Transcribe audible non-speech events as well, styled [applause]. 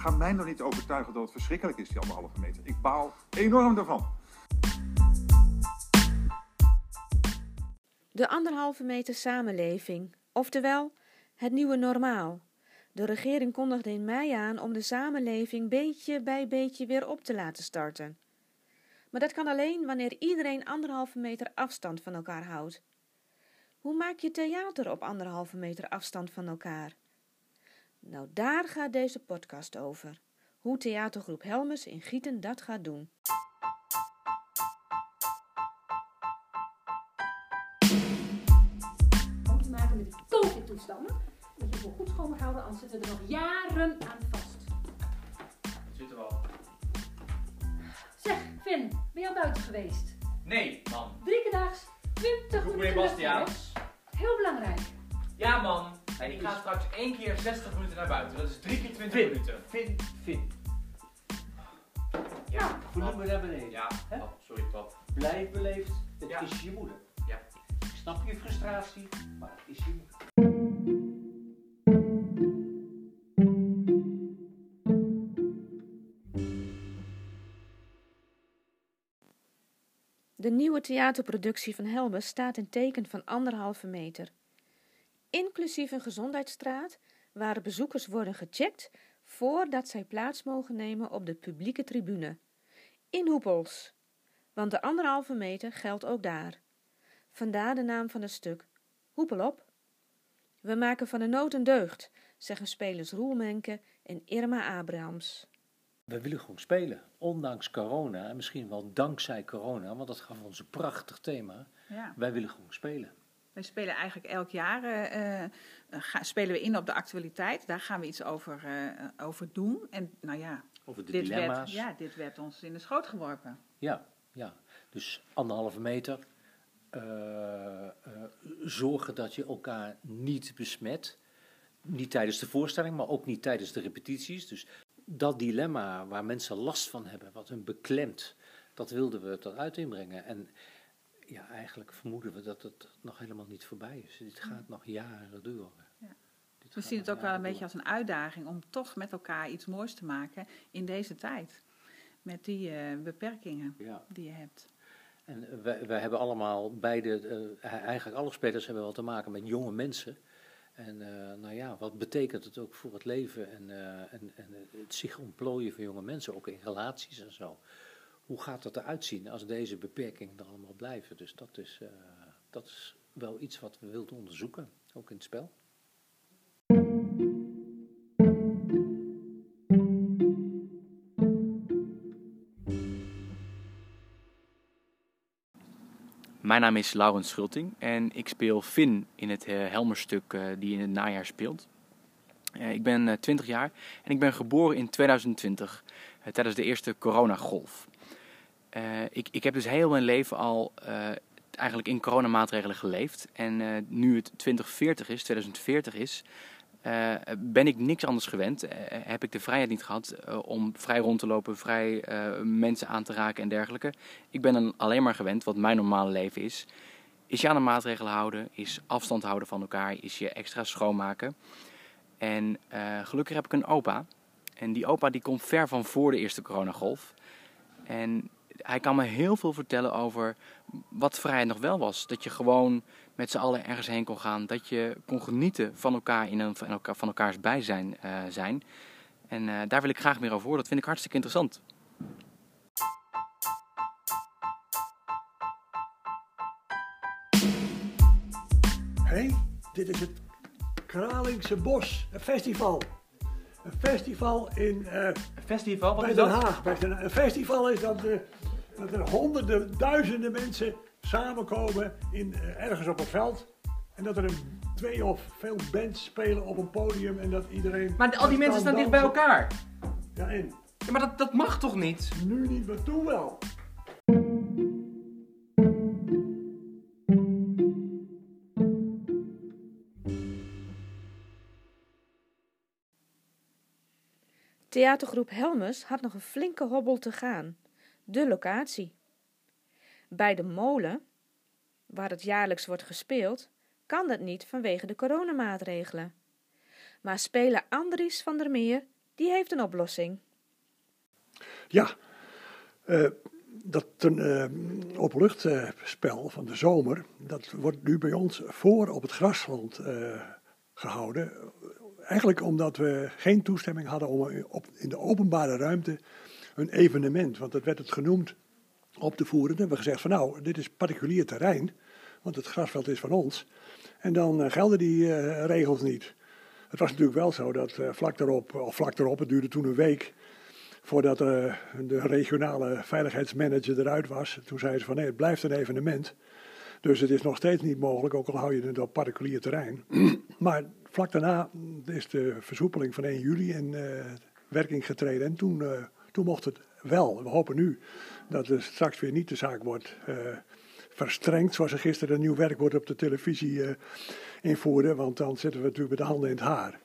Ga mij nog niet overtuigen dat het verschrikkelijk is, die anderhalve meter. Ik baal enorm daarvan. De anderhalve meter samenleving, oftewel het nieuwe normaal. De regering kondigde in mei aan om de samenleving beetje bij beetje weer op te laten starten. Maar dat kan alleen wanneer iedereen anderhalve meter afstand van elkaar houdt. Hoe maak je theater op anderhalve meter afstand van elkaar? Nou, daar gaat deze podcast over. Hoe theatergroep Helmers in Gieten dat gaat doen. Om te maken met de COVID-toestanden. Dat je voor goed schoon moet houden, anders zitten er nog jaren aan vast. Zit er wel. Zeg, Finn, ben je al buiten geweest? Nee, man. Drie keer daags, 20 Roep minuten meneer Bastiaan. luchtverlies. Heel belangrijk. Ja, man. En ik ga straks één keer 60 minuten naar buiten. Dat is drie keer 20 Vin, minuten. Vin, Vin. Ja, Vernoem me naar beneden. Ja, Hè? oh, sorry, pap. Blijf beleefd, het Ja. is je moeder. Ja. Ik snap je frustratie, maar het is je moeder. De nieuwe theaterproductie van Helmers staat in teken van anderhalve meter. Inclusief een gezondheidsstraat waar bezoekers worden gecheckt voordat zij plaats mogen nemen op de publieke tribune. In hoepels. Want de anderhalve meter geldt ook daar. Vandaar de naam van het stuk. Hoepel op. We maken van de nood een deugd, zeggen spelers Roel Menke en Irma Abrahams. We willen gewoon spelen, ondanks corona en misschien wel dankzij corona, want dat gaf ons een prachtig thema. Ja, Wij willen gewoon spelen. Wij spelen eigenlijk elk jaar eh, eh, ga- spelen we in op de actualiteit. Daar gaan we iets over, eh, over doen. En nou ja, Over de dit werd, dilemma's. ja, dit werd ons in de schoot geworpen. Ja, ja. Dus anderhalve meter. eh, eh, zorgen dat je elkaar niet besmet. Niet tijdens de voorstelling, maar ook niet tijdens de repetities. Dus dat dilemma waar mensen last van hebben, wat hun beklemt, dat wilden we tot uit inbrengen. En ja, eigenlijk vermoeden we dat het nog helemaal niet voorbij is. Dit gaat nog jaren duren. Ja. We zien het ook wel een beetje als een uitdaging om toch met elkaar iets moois te maken in deze tijd. Met die eh, beperkingen. Ja. die je hebt. En wij, wij hebben allemaal, beide, eh, eigenlijk alle spelers hebben wel te maken met jonge mensen. En eh, nou ja, wat betekent het ook voor het leven en, en, en het zich ontplooien van jonge mensen, ook in relaties en zo. Hoe gaat dat eruit zien als deze beperkingen er allemaal blijven? Dus dat is, eh, dat is wel iets wat we wilden onderzoeken, ook in het spel. Mijn naam is Laurens Schulting en ik speel Finn in het eh, Helmerstuk eh, die in het najaar speelt. Ik ben eh, 20 jaar en ik ben geboren in 2020 eh, tijdens de eerste coronagolf. Eh, ik, ik heb dus heel mijn leven al eh, eigenlijk in coronamaatregelen geleefd. En eh, nu het 2040 is, 2040 is, ben ik niks anders gewend. Heb ik de vrijheid niet gehad eh, om vrij rond te lopen, vrij mensen aan te raken en dergelijke. Ik ben dan alleen maar gewend, wat mijn normale leven is. Is je aan de maatregelen houden, is afstand houden van elkaar, is je extra schoonmaken. En gelukkig heb ik een opa. En die opa die komt ver van voor de eerste coronagolf. En hij kan me heel veel vertellen over wat vrijheid nog wel was. Dat je gewoon met z'n allen ergens heen kon gaan. Dat je kon genieten van elkaar in een, van, elkaar, van elkaars bijzijn eh, zijn. En eh, daar wil ik graag meer over horen. Dat vind ik hartstikke interessant. Hé, dit is het Kralingse Bos, een festival. Een festival in, eh, Festival, bij Den Haag. Bij Den- Een festival is dat, eh, dat er honderden, duizenden mensen samenkomen in, eh, ergens op een veld. En dat er een, twee of veel bands spelen op een podium en dat iedereen... Maar al die mensen staan dicht bij elkaar. Ja, en Ja, maar dat, dat mag toch niet? nu niet, maar toen wel. Theatergroep Helmers had nog een flinke hobbel te gaan. De locatie. Bij de molen, waar het jaarlijks wordt gespeeld, kan dat niet vanwege de coronamaatregelen. Maar speler Andries van der Meer, die heeft een oplossing. Ja, uh, dat een uh, openluchtspel van de zomer, dat wordt nu bij ons voor op het grasland uh, gehouden. Eigenlijk omdat we geen toestemming hadden om op, in de openbare ruimte een evenement, want dat werd het genoemd, op te voeren. En hebben we gezegd van nou, dit is particulier terrein, want het grasveld is van ons. En dan gelden die regels niet. Het was natuurlijk wel zo dat vlak erop, of vlak erop, het duurde toen een week, voordat de regionale veiligheidsmanager eruit was. Toen zeiden ze van nee, het blijft een evenement. Dus het is nog steeds niet mogelijk, ook al hou je het op particulier terrein. [clears throat] maar vlak daarna is de versoepeling van 1 juli in werking getreden. En toen, toen mocht het wel. We hopen nu dat het straks weer niet de zaak wordt verstrengd. Zoals er gisteren een nieuw werkwoord op de televisie invoerde. Want dan zitten we natuurlijk met de handen in het haar.